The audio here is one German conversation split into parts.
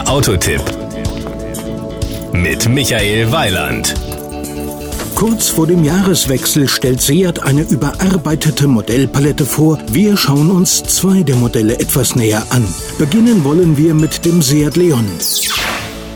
Der Autotipp mit Michael Weiland. Kurz vor dem Jahreswechsel stellt Seat eine überarbeitete Modellpalette vor. Wir schauen uns zwei der Modelle etwas näher an. Beginnen wollen wir mit dem Seat Leon.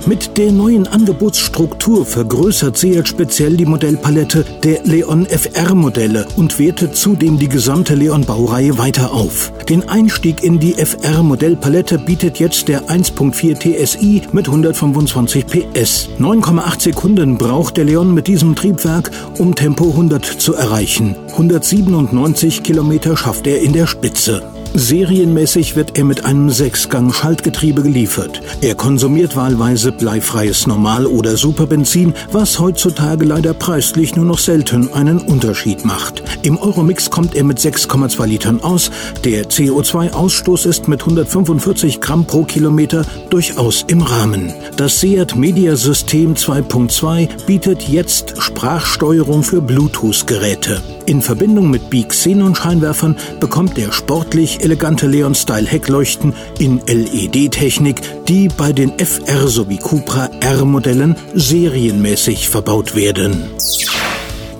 Mit der neuen Angebotsstruktur vergrößert Seat speziell die Modellpalette der Leon FR-Modelle und wertet zudem die gesamte Leon-Baureihe weiter auf. Den Einstieg in die FR-Modellpalette bietet jetzt der 1.4 TSI mit 125 PS. 9,8 Sekunden braucht der Leon mit diesem Triebwerk, um Tempo 100 zu erreichen. 197 Kilometer schafft er in der Spitze. Serienmäßig wird er mit einem Sechsgang-Schaltgetriebe geliefert. Er konsumiert wahlweise bleifreies Normal- oder Superbenzin, was heutzutage leider preislich nur noch selten einen Unterschied macht. Im Euromix kommt er mit 6,2 Litern aus. Der CO2-Ausstoß ist mit 145 Gramm pro Kilometer durchaus im Rahmen. Das Seat Media System 2.2 bietet jetzt Sprachsteuerung für Bluetooth-Geräte. In Verbindung mit Bi Xenon-Scheinwerfern bekommt der sportlich elegante Leon Style Heckleuchten in LED-Technik, die bei den FR sowie Cupra R-Modellen serienmäßig verbaut werden.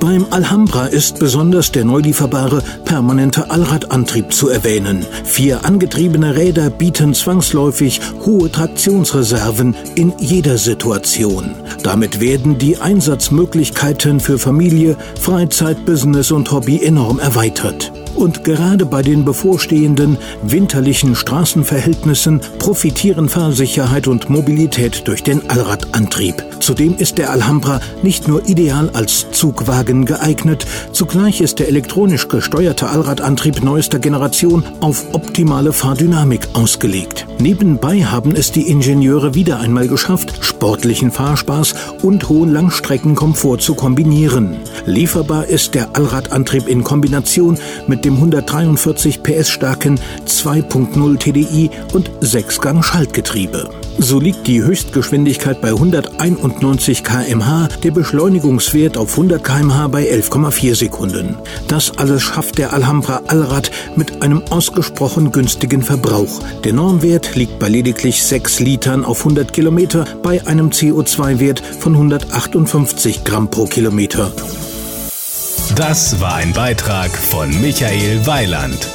Beim Alhambra ist besonders der neu lieferbare permanente Allradantrieb zu erwähnen. Vier angetriebene Räder bieten zwangsläufig hohe Traktionsreserven in jeder Situation. Damit werden die Einsatzmöglichkeiten für Familie, Freizeit, Business und Hobby enorm erweitert. Und gerade bei den bevorstehenden winterlichen Straßenverhältnissen profitieren Fahrsicherheit und Mobilität durch den Allradantrieb. Zudem ist der Alhambra nicht nur ideal als Zugwagen geeignet, zugleich ist der elektronisch gesteuerte Allradantrieb neuester Generation auf optimale Fahrdynamik ausgelegt. Nebenbei haben es die Ingenieure wieder einmal geschafft, sportlichen Fahrspaß und hohen Langstreckenkomfort zu kombinieren. Lieferbar ist der Allradantrieb in Kombination mit dem 143 PS starken 2.0 TDI und 6-Gang-Schaltgetriebe. So liegt die Höchstgeschwindigkeit bei 191 kmh, der Beschleunigungswert auf 100 kmh bei 11,4 Sekunden. Das alles schafft der Alhambra Allrad mit einem ausgesprochen günstigen Verbrauch. Der Normwert liegt bei lediglich 6 Litern auf 100 Kilometer bei einem CO2-Wert von 158 Gramm pro Kilometer. Das war ein Beitrag von Michael Weiland.